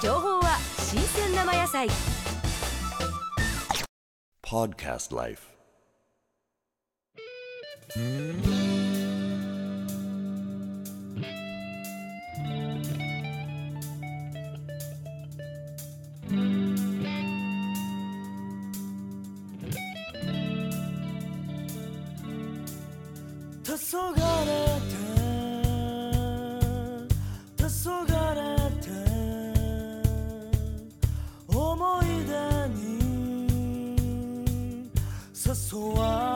情報は新鮮生野菜 Podcast Life. 黄昏 suar.